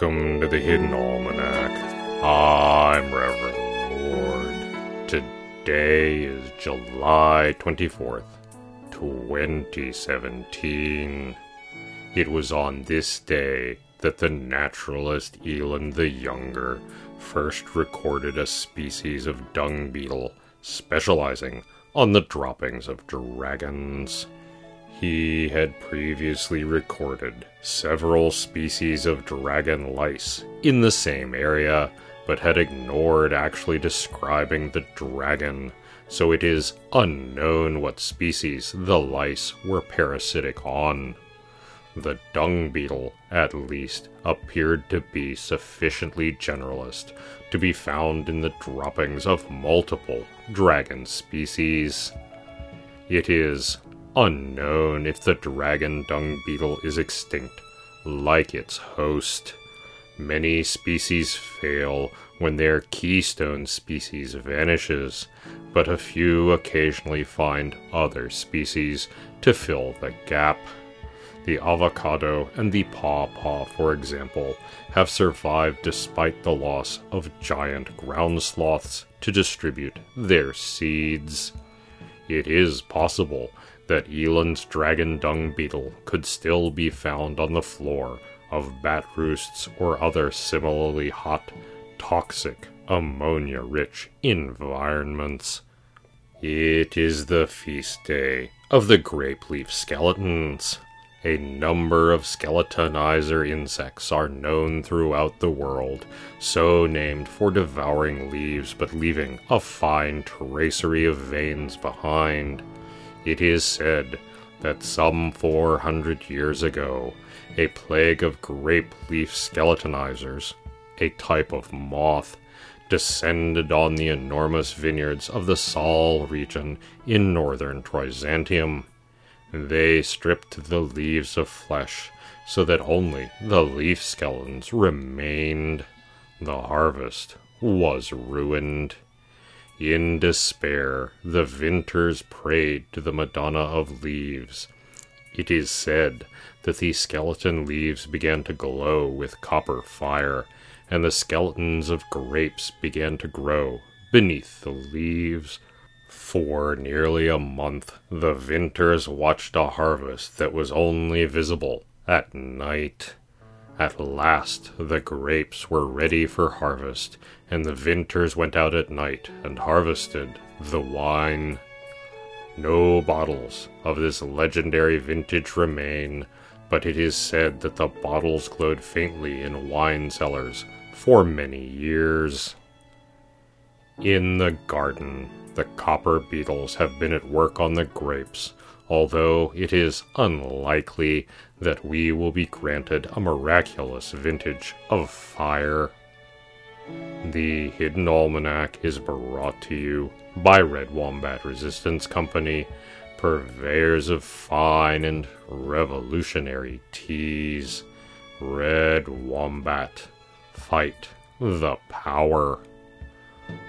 Welcome to the Hidden Almanac. I'm Reverend Mord. Today is July 24th, 2017. It was on this day that the naturalist Eland the Younger first recorded a species of dung beetle specializing on the droppings of dragons. He had previously recorded several species of dragon lice in the same area, but had ignored actually describing the dragon, so it is unknown what species the lice were parasitic on. The dung beetle, at least, appeared to be sufficiently generalist to be found in the droppings of multiple dragon species. It is unknown if the dragon dung beetle is extinct, like its host. Many species fail when their keystone species vanishes, but a few occasionally find other species to fill the gap. The avocado and the pawpaw, for example, have survived despite the loss of giant ground sloths to distribute their seeds. It is possible that Eland's dragon dung beetle could still be found on the floor of bat roosts or other similarly hot, toxic, ammonia rich environments. It is the feast day of the grape leaf skeletons. A number of skeletonizer insects are known throughout the world, so named for devouring leaves but leaving a fine tracery of veins behind. It is said that some 400 years ago, a plague of grape leaf skeletonizers, a type of moth, descended on the enormous vineyards of the Sal region in northern Trizantium. They stripped the leaves of flesh so that only the leaf skeletons remained. The harvest was ruined. In despair, the vintners prayed to the Madonna of Leaves. It is said that the skeleton leaves began to glow with copper fire, and the skeletons of grapes began to grow beneath the leaves. For nearly a month, the vintners watched a harvest that was only visible at night. At last, the grapes were ready for harvest, and the vintners went out at night and harvested the wine. No bottles of this legendary vintage remain, but it is said that the bottles glowed faintly in wine cellars for many years. In the garden, the copper beetles have been at work on the grapes, although it is unlikely that we will be granted a miraculous vintage of fire. The Hidden Almanac is brought to you by Red Wombat Resistance Company, purveyors of fine and revolutionary teas. Red Wombat, fight the power.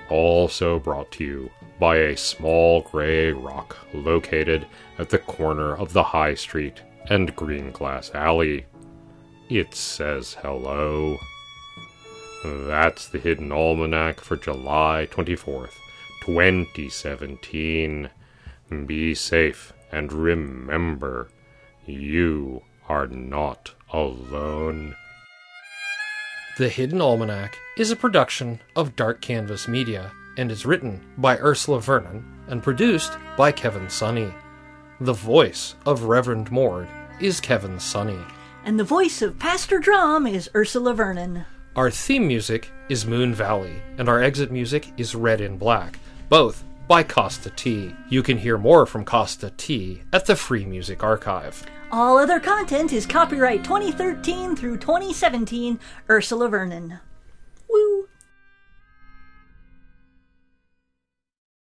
Also brought to you by a small gray rock located at the corner of the High Street and Green Glass Alley. It says hello. That's the Hidden Almanac for July 24th, 2017. Be safe and remember, you are not alone. The Hidden Almanac is a production of Dark Canvas Media and is written by Ursula Vernon and produced by Kevin Sonney. The voice of Reverend Mord is Kevin Sonney. And the voice of Pastor Drum is Ursula Vernon. Our theme music is Moon Valley, and our exit music is Red in Black, both by Kosta T. You can hear more from Kosta T at the Free Music Archive. All other content is copyright 2013 through 2017, Ursula Vernon.